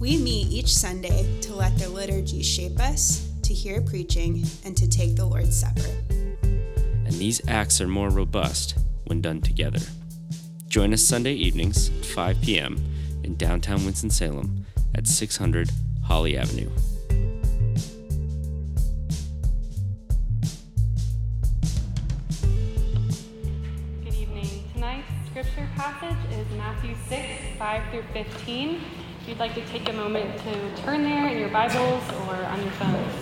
We meet each Sunday to let the liturgy shape us, to hear preaching, and to take the Lord's Supper. And these acts are more robust when done together. Join us Sunday evenings at 5 p.m. in downtown Winston-Salem at 600 Holly Avenue. Good evening. Tonight's scripture passage is Matthew 6, 5 through 15. You'd like to take a moment to turn there in your Bibles or on your phones.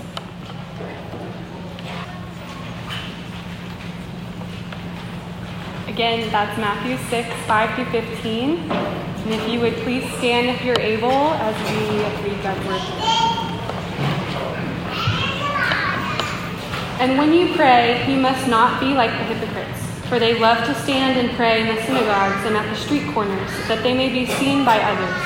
Again, that's Matthew 6, 5 through 15. And if you would please stand if you're able as we read God's word. And when you pray, you must not be like the hypocrites, for they love to stand and pray in the synagogues and at the street corners, that they may be seen by others.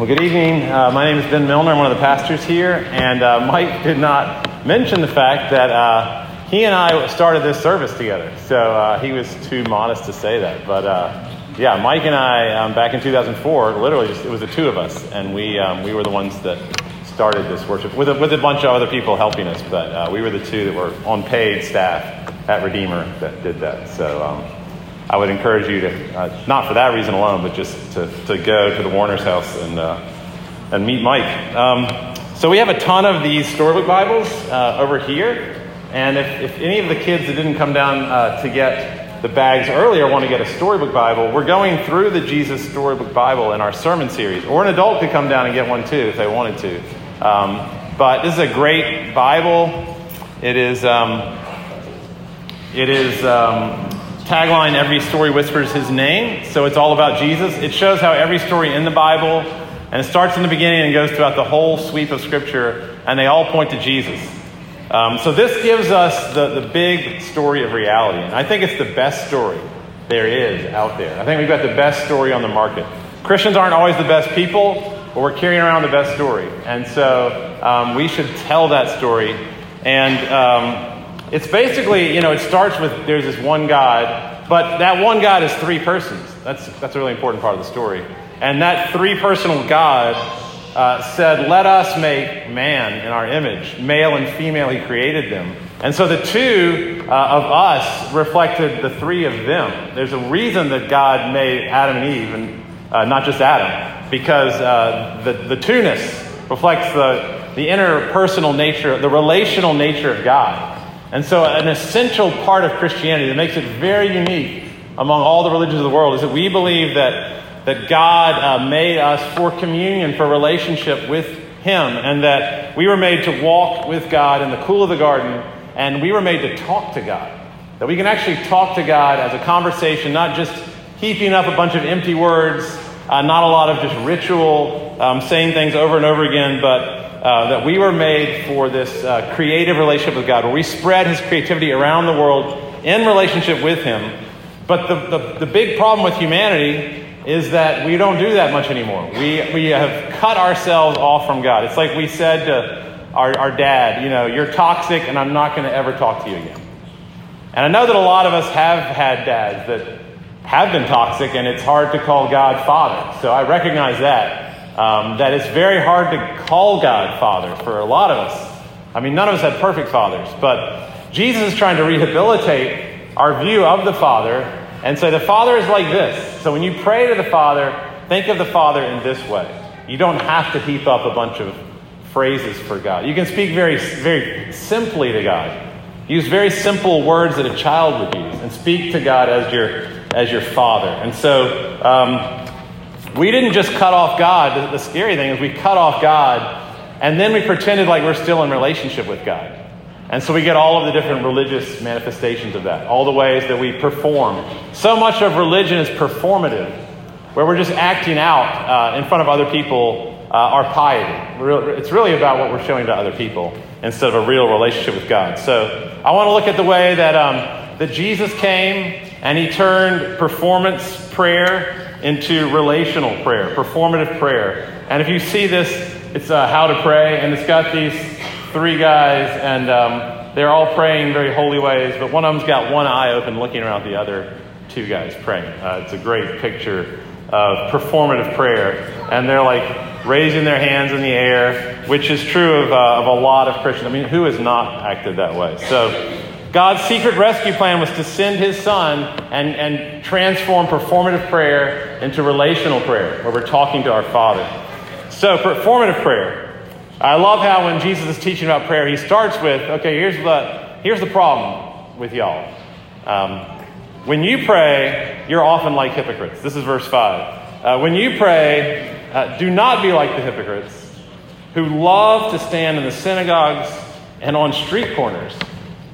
Well, good evening. Uh, my name is Ben Milner. I'm one of the pastors here. And uh, Mike did not mention the fact that uh, he and I started this service together. So uh, he was too modest to say that. But uh, yeah, Mike and I, um, back in 2004, literally just, it was the two of us. And we, um, we were the ones that started this worship with a, with a bunch of other people helping us. But uh, we were the two that were on paid staff at Redeemer that did that. So. Um, I would encourage you to, uh, not for that reason alone, but just to, to go to the Warner's house and, uh, and meet Mike. Um, so we have a ton of these storybook Bibles uh, over here. And if, if any of the kids that didn't come down uh, to get the bags earlier want to get a storybook Bible, we're going through the Jesus Storybook Bible in our sermon series. Or an adult could come down and get one too if they wanted to. Um, but this is a great Bible. It is, um, it is, um, tagline every story whispers his name. So it's all about jesus. It shows how every story in the bible and it starts in the beginning and goes throughout the whole sweep of scripture and they all point to jesus. Um, so this gives us the, the big story of reality and i think it's the best story there is out there. I think we've got the best story on the market. Christians aren't always the best people but we're carrying around the best story. And so um, we should tell that story. And um, it's basically, you know, it starts with there's this one God, but that one God is three persons. That's, that's a really important part of the story. And that three personal God uh, said, Let us make man in our image. Male and female, he created them. And so the two uh, of us reflected the three of them. There's a reason that God made Adam and Eve, and uh, not just Adam, because uh, the, the two-ness reflects the, the interpersonal nature, the relational nature of God. And so, an essential part of Christianity that makes it very unique among all the religions of the world is that we believe that, that God uh, made us for communion, for relationship with Him, and that we were made to walk with God in the cool of the garden, and we were made to talk to God. That we can actually talk to God as a conversation, not just heaping up a bunch of empty words, uh, not a lot of just ritual, um, saying things over and over again, but uh, that we were made for this uh, creative relationship with God, where we spread His creativity around the world in relationship with Him. But the, the, the big problem with humanity is that we don't do that much anymore. We, we have cut ourselves off from God. It's like we said to our, our dad, you know, you're toxic and I'm not going to ever talk to you again. And I know that a lot of us have had dads that have been toxic and it's hard to call God Father. So I recognize that. Um, that it's very hard to call God Father for a lot of us. I mean, none of us had perfect fathers, but Jesus is trying to rehabilitate our view of the Father and say the Father is like this. So when you pray to the Father, think of the Father in this way. You don't have to heap up a bunch of phrases for God. You can speak very, very simply to God. Use very simple words that a child would use and speak to God as your, as your Father. And so um, we didn't just cut off God. The, scary thing is we cut off God and then we pretended like we're still in relationship with God. And so we get all of the different religious manifestations of that, all the ways that we perform. So much of religion is performative, where we're just acting out uh, in front of other people uh, our piety. It's really about what we're showing to other people instead of a real relationship with God. So I want to look at the way that, um, that Jesus came and he turned performance prayer into relational prayer, performative prayer. And if you see this, it's uh, how to pray, and it's got these three guys, and um, they're all praying very holy ways, but one of them's got one eye open looking around the other two guys praying. Uh, it's a great picture of performative prayer. And they're like raising their hands in the air, which is true of, uh, of a lot of Christians. I mean, who has not acted that way? So, God's secret rescue plan was to send his son and, and transform performative prayer into relational prayer, where we're talking to our Father. So, performative prayer. I love how when Jesus is teaching about prayer, he starts with, okay, here's the, here's the problem with y'all. Um, when you pray, you're often like hypocrites. This is verse 5. Uh, when you pray, uh, do not be like the hypocrites who love to stand in the synagogues and on street corners.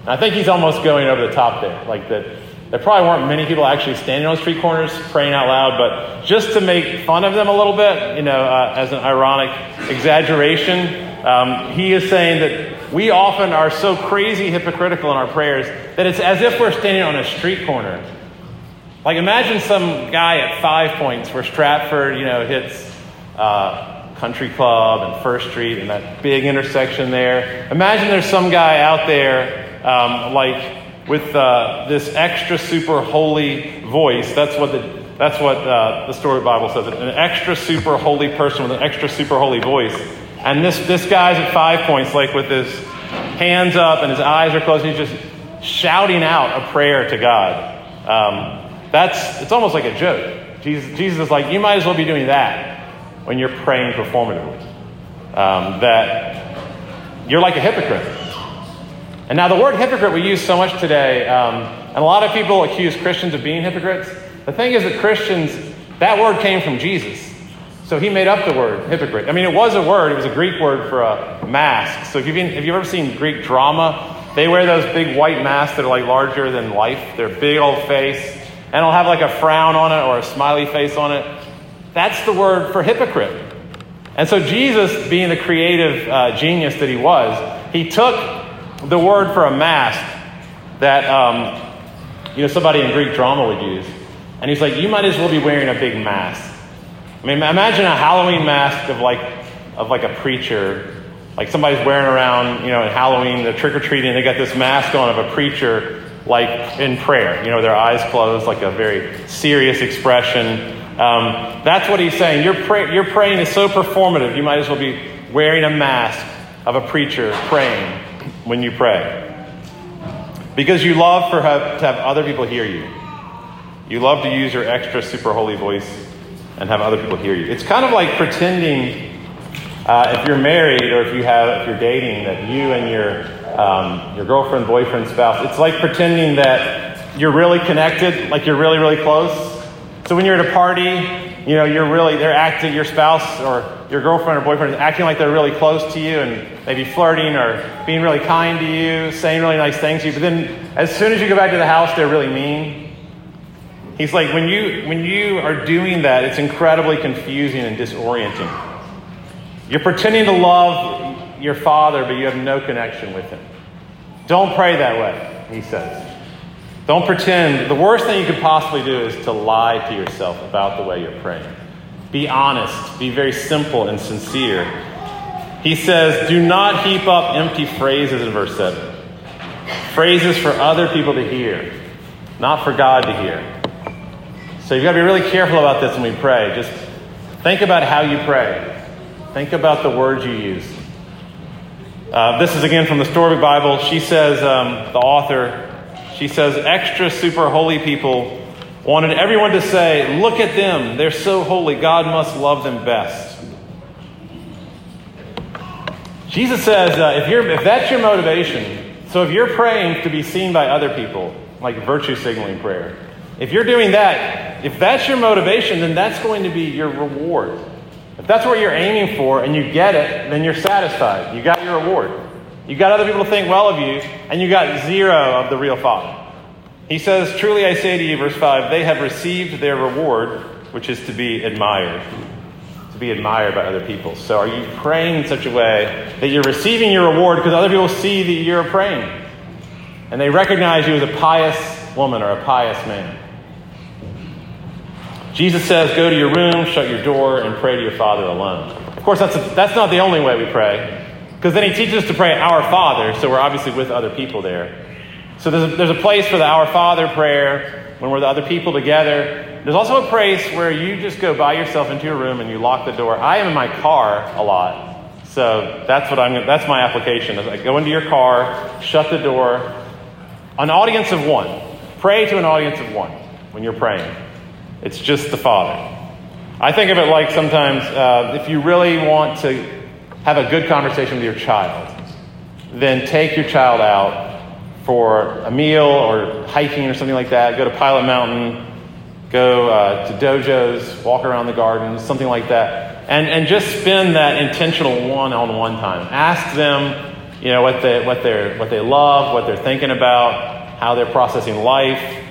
And I think he's almost going over the top there. Like that, there probably weren't many people actually standing on street corners praying out loud, but just to make fun of them a little bit, you know, uh, as an ironic exaggeration, um, he is saying that we often are so crazy hypocritical in our prayers that it's as if we're standing on a street corner. Like imagine some guy at Five Points where Stratford, you know, hits uh, Country Club and First Street and that big intersection there. Imagine there's some guy out there um, like with uh, this extra super holy voice. That's what the that's what uh, the story Bible says. An extra super holy person with an extra super holy voice. And this this guy's at Five Points, like with his hands up and his eyes are closed. He's just shouting out a prayer to God. Um, that's it's almost like a joke. Jesus, Jesus is like, you might as well be doing that when you're praying performatively. Um, that you're like a hypocrite. And now, the word hypocrite we use so much today, um, and a lot of people accuse Christians of being hypocrites. The thing is that Christians, that word came from Jesus. So he made up the word hypocrite. I mean, it was a word, it was a Greek word for a mask. So if you've, if you've ever seen Greek drama, they wear those big white masks that are like larger than life. They're big old face, and it'll have like a frown on it or a smiley face on it. That's the word for hypocrite. And so Jesus, being the creative uh, genius that he was, he took the word for a mask that um, you know somebody in Greek drama would use, and he's like, you might as well be wearing a big mask. I mean, imagine a Halloween mask of like of like a preacher, like somebody's wearing around, you know, in Halloween, they're trick or treating, they got this mask on of a preacher, like in prayer, you know, their eyes closed, like a very serious expression. Um, that's what he's saying. Your, pray- your praying is so performative, you might as well be wearing a mask of a preacher praying when you pray. Because you love for have, to have other people hear you. You love to use your extra super holy voice and have other people hear you. It's kind of like pretending uh, if you're married or if you have if you're dating that you and your um, your girlfriend, boyfriend, spouse. It's like pretending that you're really connected, like you're really really close. So when you're at a party you know, you're really, they're acting, your spouse or your girlfriend or boyfriend is acting like they're really close to you and maybe flirting or being really kind to you, saying really nice things to you. But then as soon as you go back to the house, they're really mean. He's like, when you, when you are doing that, it's incredibly confusing and disorienting. You're pretending to love your father, but you have no connection with him. Don't pray that way, he says. Don't pretend. The worst thing you could possibly do is to lie to yourself about the way you're praying. Be honest, be very simple and sincere. He says, Do not heap up empty phrases in verse 7. Phrases for other people to hear, not for God to hear. So you've got to be really careful about this when we pray. Just think about how you pray, think about the words you use. Uh, this is again from the Storybook Bible. She says, um, the author, she says, extra super holy people wanted everyone to say, Look at them. They're so holy. God must love them best. Jesus says, uh, if, you're, if that's your motivation, so if you're praying to be seen by other people, like virtue signaling prayer, if you're doing that, if that's your motivation, then that's going to be your reward. If that's what you're aiming for and you get it, then you're satisfied. You got your reward. You got other people to think well of you, and you got zero of the real Father. He says, Truly I say to you, verse 5, they have received their reward, which is to be admired. To be admired by other people. So are you praying in such a way that you're receiving your reward because other people see that you're praying? And they recognize you as a pious woman or a pious man. Jesus says, Go to your room, shut your door, and pray to your Father alone. Of course, that's, a, that's not the only way we pray, because then he teaches us to pray Our Father, so we're obviously with other people there. So there's a, there's a place for the Our Father prayer when we're the other people together. There's also a place where you just go by yourself into your room and you lock the door. I am in my car a lot, so that's what I'm. That's my application. Is I go into your car, shut the door. An audience of one. Pray to an audience of one when you're praying. It's just the Father. I think of it like sometimes uh, if you really want to have a good conversation with your child, then take your child out for a meal or hiking or something like that. Go to Pilot Mountain, go uh, to dojos, walk around the gardens, something like that. And, and just spend that intentional one on one time. Ask them you know, what they, what, they're, what they love, what they're thinking about, how they're processing life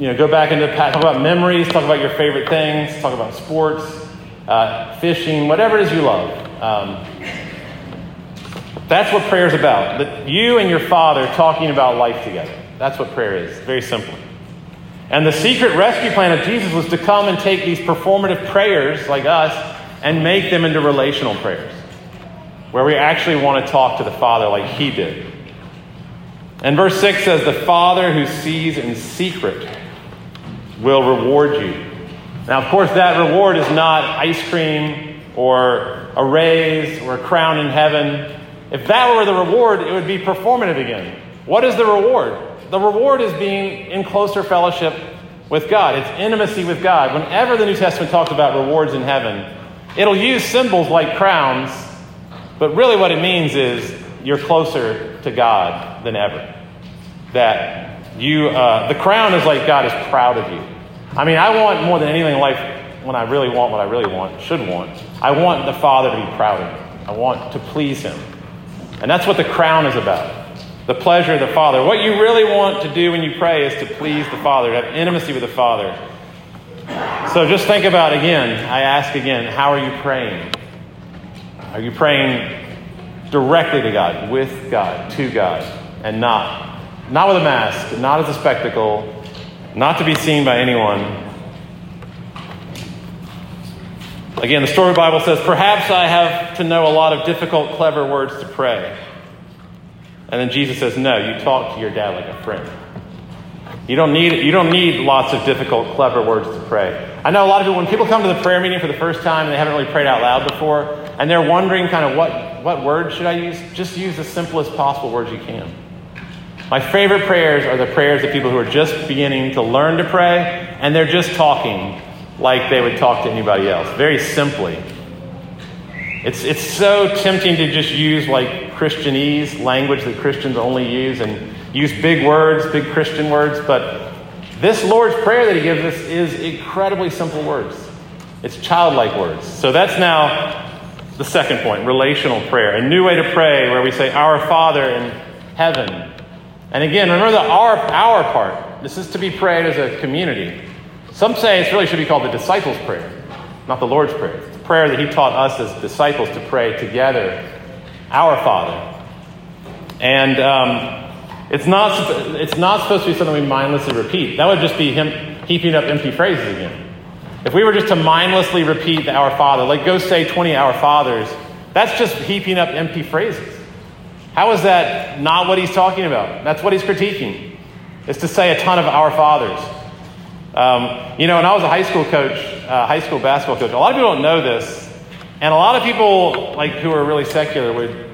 you know, go back into talk about memories, talk about your favorite things, talk about sports, uh, fishing, whatever it is you love. Um, that's what prayer is about. That you and your Father talking about life together. That's what prayer is, very simply. And the secret rescue plan of Jesus was to come and take these performative prayers like us and make them into relational prayers, where we actually want to talk to the Father like He did. And verse 6 says, The Father who sees in secret will reward you. Now, of course, that reward is not ice cream or a raise or a crown in heaven. If that were the reward, it would be performative again. What is the reward? The reward is being in closer fellowship with God. It's intimacy with God. Whenever the New Testament talks about rewards in heaven, it'll use symbols like crowns, but really what it means is you're closer to God than ever. That you, uh, the crown is like God is proud of you. I mean, I want more than anything in life when I really want what I really want, should want. I want the Father to be proud of me. I want to please Him. And that's what the crown is about the pleasure of the Father. What you really want to do when you pray is to please the Father, to have intimacy with the Father. So just think about again, I ask again, how are you praying? Are you praying directly to God, with God, to God, and not not with a mask, not as a spectacle, not to be seen by anyone. Again, the story Bible says, Perhaps I have to know a lot of difficult, clever words to pray. And then Jesus says, No, you talk to your dad like a friend. You don't need you don't need lots of difficult, clever words to pray. I know a lot of people when people come to the prayer meeting for the first time and they haven't really prayed out loud before, and they're wondering kind of what what words should I use? Just use the simplest possible words you can. My favorite prayers are the prayers of people who are just beginning to learn to pray and they're just talking like they would talk to anybody else, very simply. It's, it's so tempting to just use like Christianese language that Christians only use and use big words, big Christian words, but this Lord's Prayer that He gives us is incredibly simple words. It's childlike words. So that's now the second point relational prayer. A new way to pray where we say, Our Father in heaven and again, remember the our, our part. This is to be prayed as a community. Some say it really should be called the disciples' prayer, not the Lord's prayer. It's the prayer that He taught us as disciples to pray together, our Father. And um, It's not, it's not supposed to be something we mindlessly repeat. That would just be him heaping up empty phrases again. If we were just to mindlessly repeat the Our Father, like go say 20 Our Fathers, that's just heaping up empty phrases. How is that not what he's talking about? That's what he's critiquing, is to say a ton of Our Fathers. Um, you know, when I was a high school coach, uh, high school basketball coach, a lot of people don't know this, and a lot of people like who are really secular would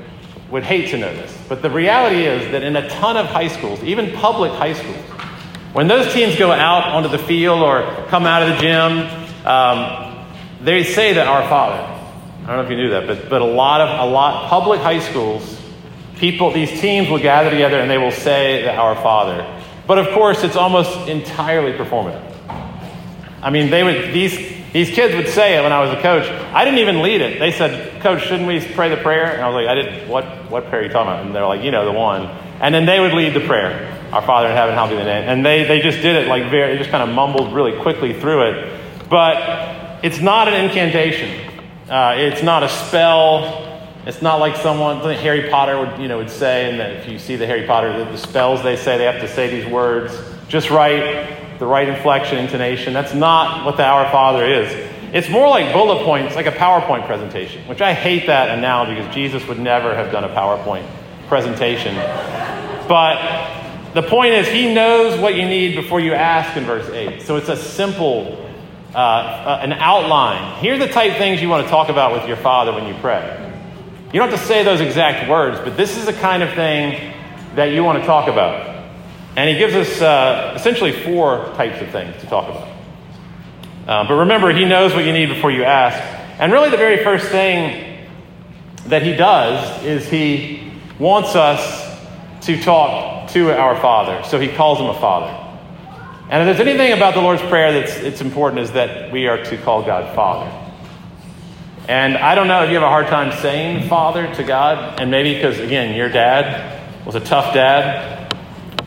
would hate to know this. But the reality is that in a ton of high schools, even public high schools, when those teams go out onto the field or come out of the gym, um, they say that Our Father. I don't know if you knew that, but, but a lot of a lot public high schools, people, these teams will gather together and they will say that Our Father. But of course, it's almost entirely performative. I mean, they would these these kids would say it when I was a coach. I didn't even lead it. They said, "Coach, shouldn't we pray the prayer?" And I was like, "I didn't, What what prayer are you talking about?" And they're like, "You know, the one." And then they would lead the prayer, "Our Father in heaven, hallowed be the name." And they they just did it like very. They just kind of mumbled really quickly through it. But it's not an incantation. Uh, it's not a spell. It's not like someone Harry Potter would you know would say, and that if you see the Harry Potter, the, the spells they say, they have to say these words just right the right inflection, intonation. That's not what the Our Father is. It's more like bullet points, like a PowerPoint presentation, which I hate that analogy because Jesus would never have done a PowerPoint presentation. But the point is, He knows what you need before you ask in verse 8. So it's a simple, uh, uh, an outline. Here are the type things you want to talk about with your Father when you pray. You don't have to say those exact words, but this is the kind of thing that you want to talk about. And he gives us uh, essentially four types of things to talk about. Uh, but remember, he knows what you need before you ask. And really, the very first thing that he does is he wants us to talk to our Father. So he calls him a Father. And if there's anything about the Lord's Prayer that's it's important is that we are to call God Father. And I don't know if you have a hard time saying Father to God, and maybe because, again, your dad was a tough dad,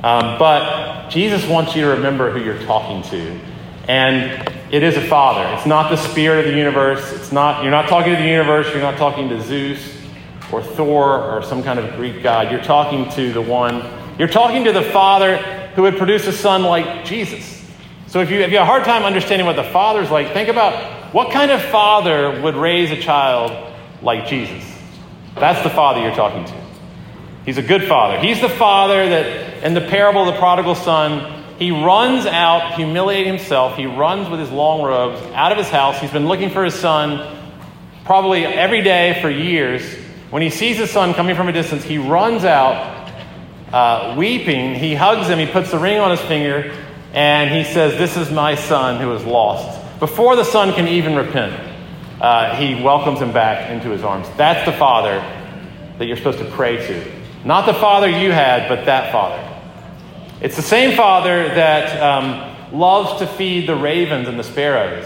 um, but Jesus wants you to remember who you're talking to. And it is a father. It's not the spirit of the universe. It's not, you're not talking to the universe. You're not talking to Zeus or Thor or some kind of Greek god. You're talking to the one, you're talking to the father who would produce a son like Jesus. So if you, if you have a hard time understanding what the father's like, think about what kind of father would raise a child like Jesus? That's the father you're talking to. He's a good father. He's the father that, in the parable of the prodigal son, he runs out, humiliating himself. He runs with his long robes out of his house. He's been looking for his son probably every day for years. When he sees his son coming from a distance, he runs out, uh, weeping. He hugs him. He puts the ring on his finger, and he says, This is my son who is lost. Before the son can even repent, uh, he welcomes him back into his arms. That's the father that you're supposed to pray to. Not the father you had, but that father. It's the same father that um, loves to feed the ravens and the sparrows.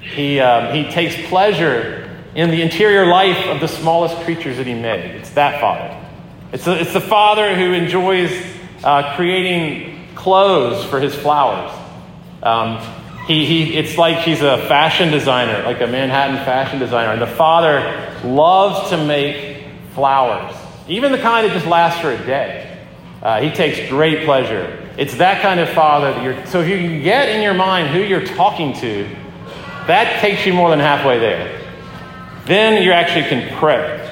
He, um, he takes pleasure in the interior life of the smallest creatures that he made. It's that father. It's the, it's the father who enjoys uh, creating clothes for his flowers. Um, he, he, it's like he's a fashion designer, like a Manhattan fashion designer. And the father loves to make flowers even the kind that just lasts for a day. Uh, he takes great pleasure. It's that kind of father that you're. So if you can get in your mind who you're talking to, that takes you more than halfway there. Then you actually can pray.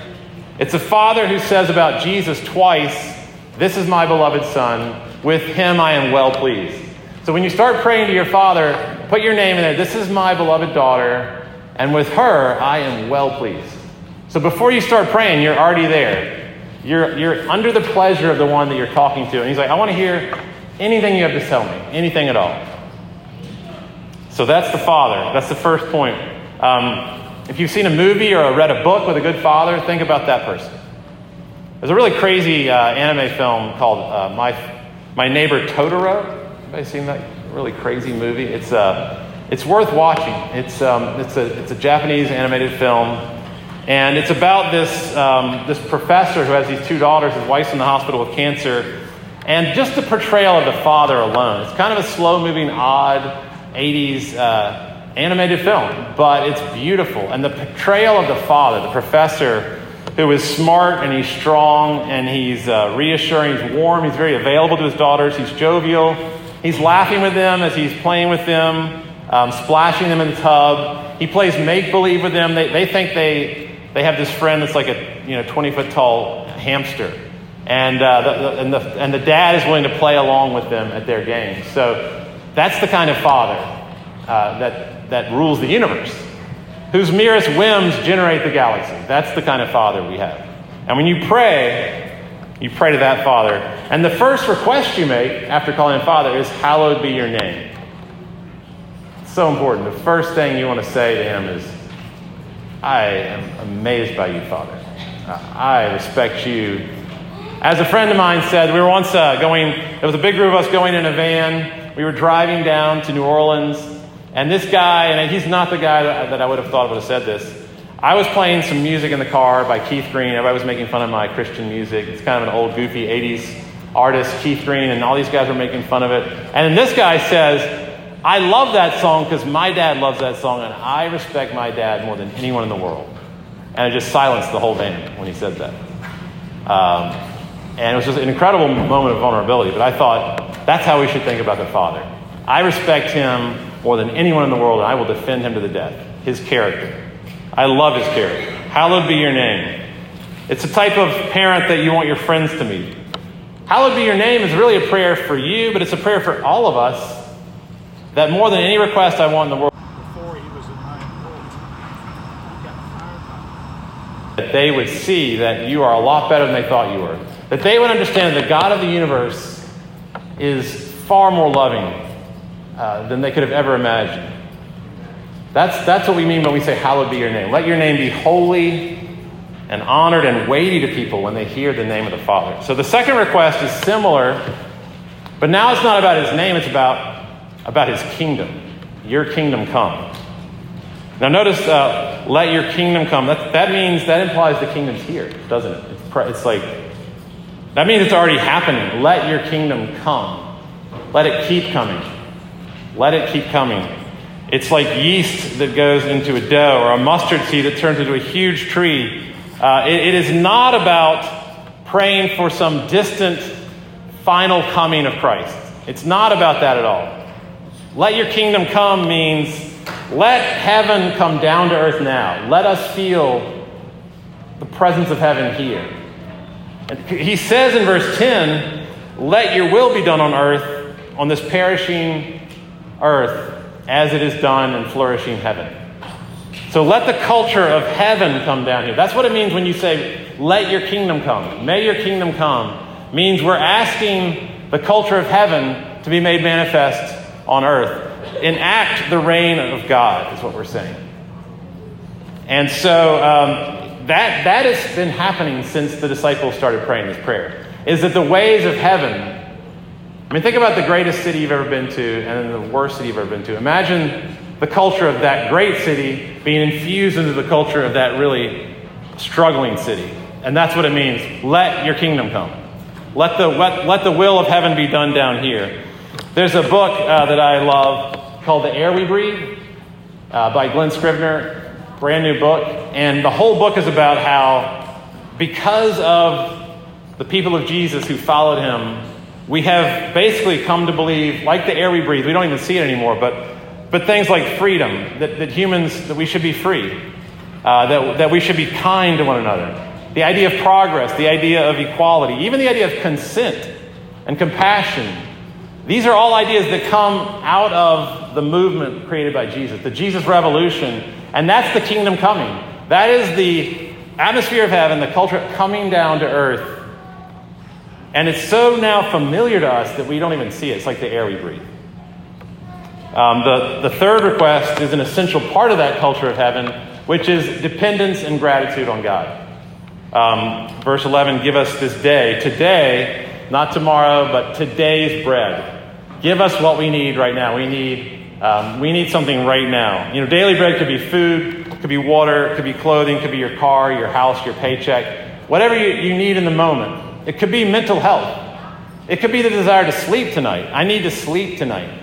It's a father who says about Jesus twice, This is my beloved son. With him I am well pleased. So when you start praying to your father, put your name in there. This is my beloved daughter. And with her I am well pleased. So before you start praying, you're already there. You're, you're under the pleasure of the one that you're talking to. And he's like, I want to hear anything you have to tell me, anything at all. So that's the father. That's the first point. Um, if you've seen a movie or read a book with a good father, think about that person. There's a really crazy uh, anime film called uh, My, My Neighbor Totoro. Anybody seen that really crazy movie? It's, uh, it's worth watching. It's, um, it's, a, it's a Japanese animated film and it's about this, um, this professor who has these two daughters. His wife's in the hospital with cancer. And just the portrayal of the father alone. It's kind of a slow moving, odd 80s uh, animated film, but it's beautiful. And the portrayal of the father, the professor, who is smart and he's strong and he's uh, reassuring, he's warm, he's very available to his daughters, he's jovial, he's laughing with them as he's playing with them, um, splashing them in the tub. He plays make believe with them. They, they think they, they have this friend that's like a you know 20 foot tall hamster. And, uh, the, the, and, the, and the dad is willing to play along with them at their games. So that's the kind of father uh, that, that rules the universe whose merest whims generate the galaxy. That's the kind of Father we have. And when you pray, you pray to that Father. And the first request you make after calling him Father is, Hallowed be your name. It's so important. The first thing you want to say to him is, I am amazed by you, Father. I respect you. As a friend of mine said, we were once uh, going, there was a big group of us going in a van. We were driving down to New Orleans and this guy, and he's not the guy that, that I would have thought would have said this. I was playing some music in the car by Keith Green. Everybody was making fun of my Christian music. It's kind of an old, goofy 80s artist, Keith Green, and all these guys were making fun of it. And then this guy says, I love that song because my dad loves that song, and I respect my dad more than anyone in the world. And it just silenced the whole band when he said that. Um, and it was just an incredible moment of vulnerability. But I thought, that's how we should think about the Father. I respect him more than anyone in the world, and I will defend him to the death. His character. I love his character. Hallowed be your name. It's the type of parent that you want your friends to meet. Hallowed be your name is really a prayer for you, but it's a prayer for all of us that more than any request I want in the world, that they would see that you are a lot better than they thought you were. That they would understand that the God of the universe is far more loving uh, than they could have ever imagined. That's, that's what we mean when we say, Hallowed be your name. Let your name be holy and honored and weighty to people when they hear the name of the Father. So the second request is similar, but now it's not about his name, it's about, about his kingdom. Your kingdom come. Now, notice, uh, let your kingdom come. That, that means, that implies the kingdom's here, doesn't it? It's, it's like, that means it's already happening. Let your kingdom come. Let it keep coming. Let it keep coming. It's like yeast that goes into a dough or a mustard seed that turns into a huge tree. Uh, it, it is not about praying for some distant final coming of Christ. It's not about that at all. Let your kingdom come means let heaven come down to earth now. Let us feel the presence of heaven here. And he says in verse 10, let your will be done on earth, on this perishing earth as it is done in flourishing heaven. So let the culture of heaven come down here. That's what it means when you say, let your kingdom come. May your kingdom come. Means we're asking the culture of heaven to be made manifest on earth. Enact the reign of God, is what we're saying. And so um, that, that has been happening since the disciples started praying this prayer. Is that the ways of heaven I mean, think about the greatest city you've ever been to and then the worst city you've ever been to. Imagine the culture of that great city being infused into the culture of that really struggling city. And that's what it means. Let your kingdom come. Let the, let, let the will of heaven be done down here. There's a book uh, that I love called The Air We Breathe uh, by Glen Scrivener, brand new book. And the whole book is about how, because of the people of Jesus who followed him, we have basically come to believe, like the air we breathe, we don't even see it anymore, but, but things like freedom, that, that humans, that we should be free, uh, that, that we should be kind to one another, the idea of progress, the idea of equality, even the idea of consent and compassion. These are all ideas that come out of the movement created by Jesus, the Jesus revolution, and that's the kingdom coming. That is the atmosphere of heaven, the culture coming down to earth and it's so now familiar to us that we don't even see it. It's like the air we breathe. Um, the, the third request is an essential part of that culture of heaven, which is dependence and gratitude on God. Um, verse 11 give us this day, today, not tomorrow, but today's bread. Give us what we need right now. We need, um, we need something right now. You know, daily bread could be food, could be water, could be clothing, could be your car, your house, your paycheck, whatever you, you need in the moment. It could be mental health. It could be the desire to sleep tonight. I need to sleep tonight.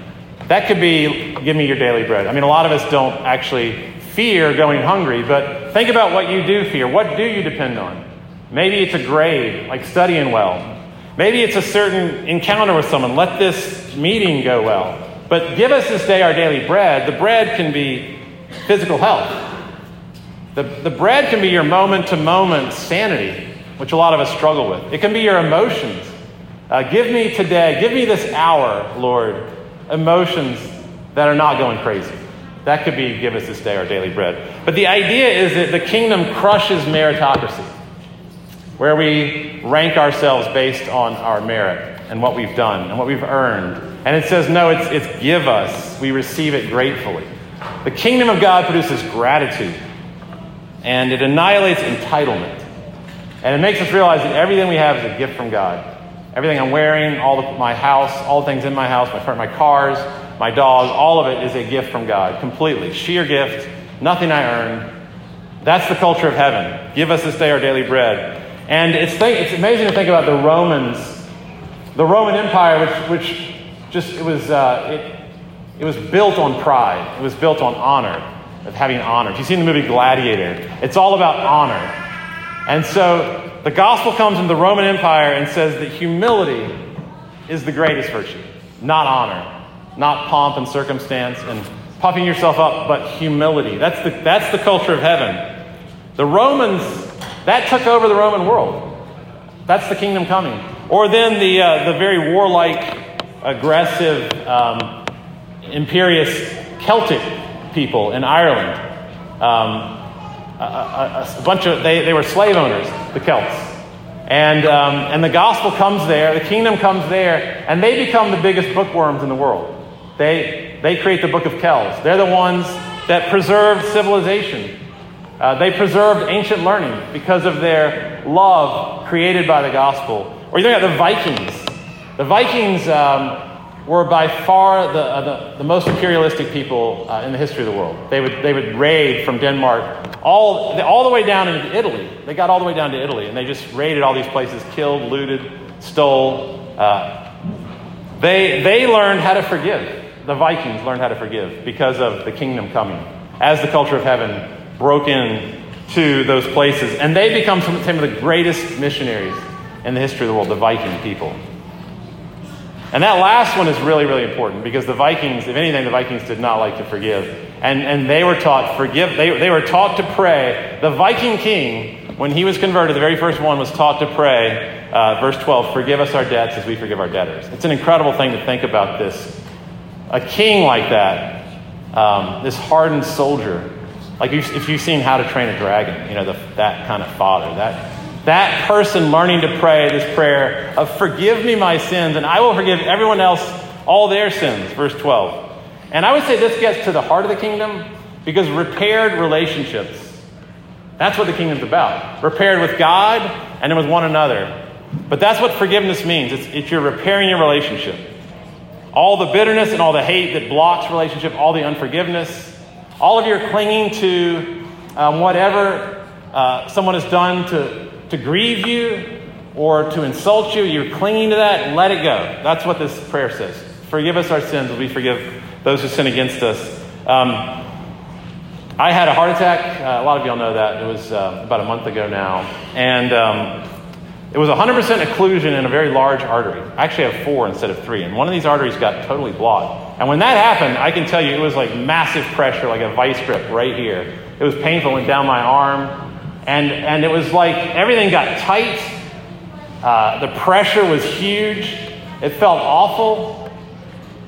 That could be give me your daily bread. I mean, a lot of us don't actually fear going hungry, but think about what you do fear. What do you depend on? Maybe it's a grade, like studying well. Maybe it's a certain encounter with someone. Let this meeting go well. But give us this day our daily bread. The bread can be physical health. The, the bread can be your moment to moment sanity, which a lot of us struggle with. It can be your emotions. Uh, give me today, give me this hour, Lord, emotions that are not going crazy. That could be give us this day our daily bread. But the idea is that the kingdom crushes meritocracy, where we rank ourselves based on our merit and what we've done and what we've earned. And it says, no, it's, it's give us. We receive it gratefully. The kingdom of God produces gratitude, and it annihilates entitlement. And it makes us realize that everything we have is a gift from God. Everything I'm wearing, all my house, all the things in my house, my, my cars, my dog, all of it is a gift from God, completely. Sheer gift, nothing I earn. That's the culture of heaven. Give us this day our daily bread. And it's, th- it's amazing to think about the Romans, the Roman Empire, which, which just, it was, uh, it, it was built on pride. It was built on honor, of having honor. If you've seen the movie Gladiator, it's all about honor. And so the gospel comes into the Roman Empire and says that humility is the greatest virtue, not honor not pomp and circumstance and puffing yourself up, but humility. That's the, that's the culture of heaven. The Romans, that took over the Roman world. That's the kingdom coming. Or then the, uh, the very warlike, aggressive, um, imperious Celtic people in Ireland. Um, a, a, bunch of, they, they were slave owners, the Celts. And, um, and the gospel comes there, the kingdom comes there, and they become the biggest bookworms in the world. They, they create the book of Kells. They're the ones that preserved civilization. Uh, they preserved ancient learning because of their love created by the gospel. Or you think about the Vikings. The Vikings um, were by far the, uh, the, the, most imperialistic people uh, in the history of the world. They would, they would raid from Denmark all, all the way down into Italy. They got all the way down to Italy, and they just raided all these places, killed, looted, stole. Uh, they, they learned how to forgive the Vikings learned how to forgive because of the kingdom coming. As the culture of heaven broke in to those places, and they become some, some of the greatest missionaries in the history of the world, the Viking people. And that last one is really, really important because the Vikings, if anything, the Vikings did not like to forgive. And, and they were taught forgive, they, they were taught to pray. The Viking king, when he was converted, the very first one was taught to pray, uh, verse 12, forgive us our debts as we forgive our debtors. It's an incredible thing to think about this a king like that, um, this hardened soldier, like if you've seen How to Train a Dragon, you know, the, that kind of father, that, that person learning to pray this prayer of forgive me my sins and I will forgive everyone else all their sins, verse 12. And I would say this gets to the heart of the kingdom because repaired relationships, that's what the kingdom's about. Repaired with God and then with one another. But that's what forgiveness means. It's, it's you're repairing your relationship. All the bitterness and all the hate that blocks relationship, all the unforgiveness, all of your clinging to um, whatever uh, someone has done to, to grieve you or to insult you, you're clinging to that, let it go. That's what this prayer says. Forgive us our sins as we forgive those who sin against us. Um, I had a heart attack. Uh, a lot of y'all know that. It was uh, about a month ago now. And um, it was 100% occlusion in a very large artery. I actually have four instead of three, and one of these arteries got totally blocked. And when that happened, I can tell you it was like massive pressure, like a vice grip right here. It was painful, it went down my arm, and, and it was like everything got tight. Uh, the pressure was huge. It felt awful.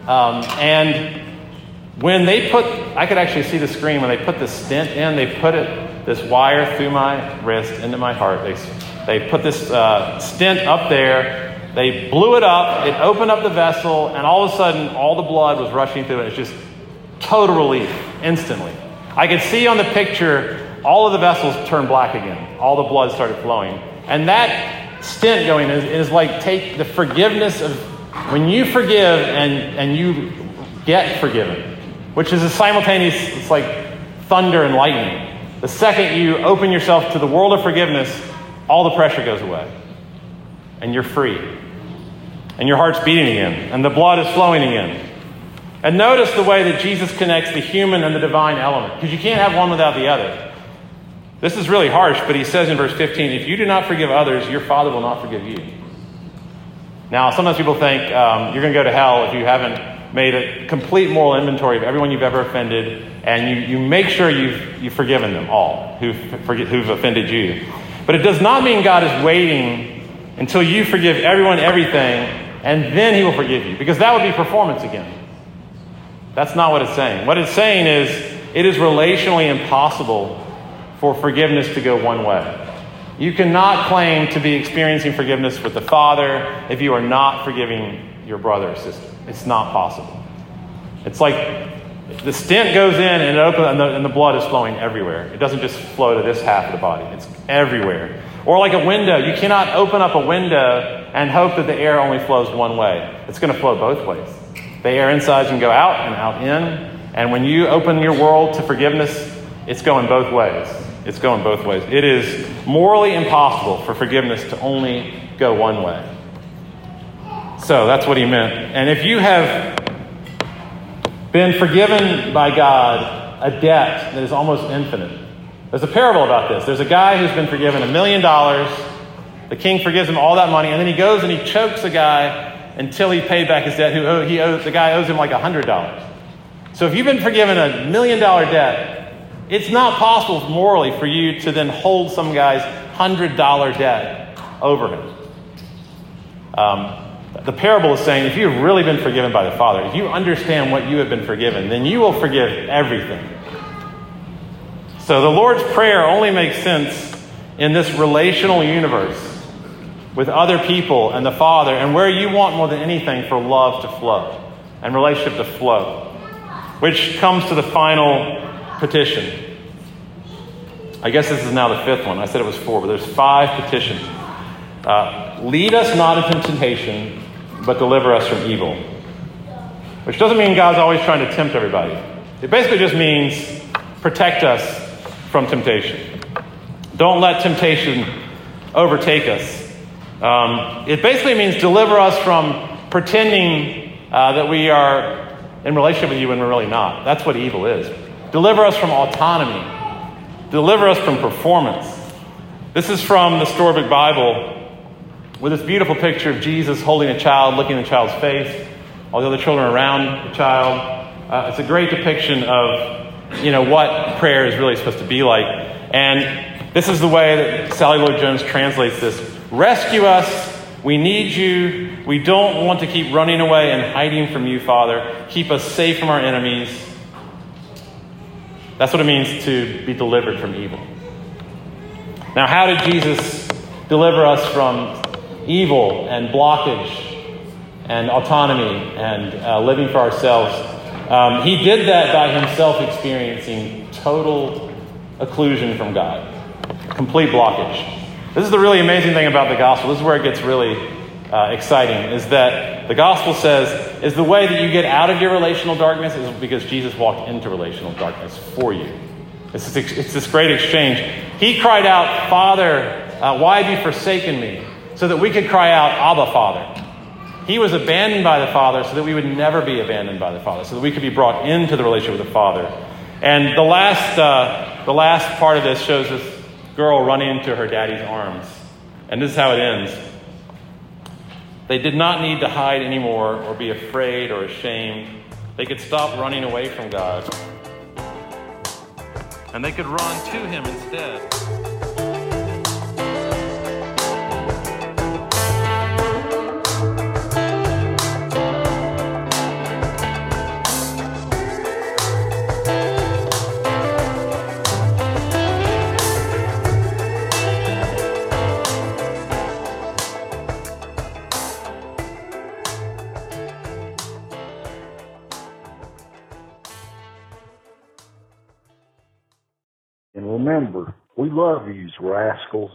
Um, and when they put, I could actually see the screen when they put the stent in, they put it, this wire through my wrist into my heart. They they put this uh, stent up there. They blew it up. It opened up the vessel, and all of a sudden, all the blood was rushing through it. It's just total relief instantly. I could see on the picture all of the vessels turn black again. All the blood started flowing. And that stent going is, is like take the forgiveness of when you forgive and, and you get forgiven, which is a simultaneous, it's like thunder and lightning. The second you open yourself to the world of forgiveness, all the pressure goes away. And you're free. And your heart's beating again. And the blood is flowing again. And notice the way that Jesus connects the human and the divine element, because you can't have one without the other. This is really harsh, but he says in verse 15, if you do not forgive others, your Father will not forgive you. Now, sometimes people think um, you're going to go to hell if you haven't made a complete moral inventory of everyone you've ever offended, and you, you make sure you've, you've forgiven them all who've, who've offended you. But it does not mean God is waiting until you forgive everyone everything, and then he will forgive you, because that would be performance again. That's not what it's saying. What it's saying is it is relationally impossible for forgiveness to go one way. You cannot claim to be experiencing forgiveness with the Father if you are not forgiving your brother or sister. It's not possible. It's like the stent goes in and, open, and, the, and the blood is flowing everywhere. It doesn't just flow to this half of the body, it's everywhere. Or like a window, you cannot open up a window and hope that the air only flows one way. It's going to flow both ways. The air inside can go out and out in. And when you open your world to forgiveness, it's going both ways. It's going both ways. It is morally impossible for forgiveness to only go one way. So that's what he meant. And if you have been forgiven by God a debt that is almost infinite, there's a parable about this. There's a guy who's been forgiven a million dollars. The king forgives him all that money, and then he goes and he chokes a guy until he paid back his debt. Who he owes, the guy owes him like a hundred dollars. So if you've been forgiven a million dollar debt, it's not possible morally for you to then hold some guy's hundred dollar debt over him. Um, the parable is saying if you've really been forgiven by the Father, if you understand what you have been forgiven, then you will forgive everything. So the Lord's Prayer only makes sense in this relational universe with other people and the Father, and where you want more than anything for love to flow and relationship to flow, which comes to the final petition. I guess this is now the fifth one. I said it was four, but there's five petitions. Uh, lead us not into temptation, but deliver us from evil. Which doesn't mean God's always trying to tempt everybody. It basically just means protect us from temptation. Don't let temptation overtake us. Um, it basically means deliver us from pretending uh, that we are in relationship with you when we're really not. That's what evil is. Deliver us from autonomy. Deliver us from performance. This is from the Storybook Bible with this beautiful picture of Jesus holding a child, looking in the child's face, all the other children around the child. Uh, it's a great depiction of you know what prayer is really supposed to be like. And this is the way that Sally Lloyd Jones translates this Rescue us. We need you. We don't want to keep running away and hiding from you, Father. Keep us safe from our enemies. That's what it means to be delivered from evil. Now, how did Jesus deliver us from evil and blockage and autonomy and uh, living for ourselves? Um, he did that by himself experiencing total occlusion from God, complete blockage. This is the really amazing thing about the gospel. This is where it gets really uh, exciting is that the gospel says is the way that you get out of your relational darkness is because Jesus walked into relational darkness for you. It's this, it's this great exchange. He cried out, Father, uh, why have you forsaken me? So that we could cry out, Abba, Father. He was abandoned by the Father so that we would never be abandoned by the Father, so that we could be brought into the relationship with the Father. And the last, uh, the last part of this shows this girl running into her daddy's arms. And this is how it ends. They did not need to hide anymore or be afraid or ashamed. They could stop running away from God. And they could run to Him instead. Remember, we love you, rascals.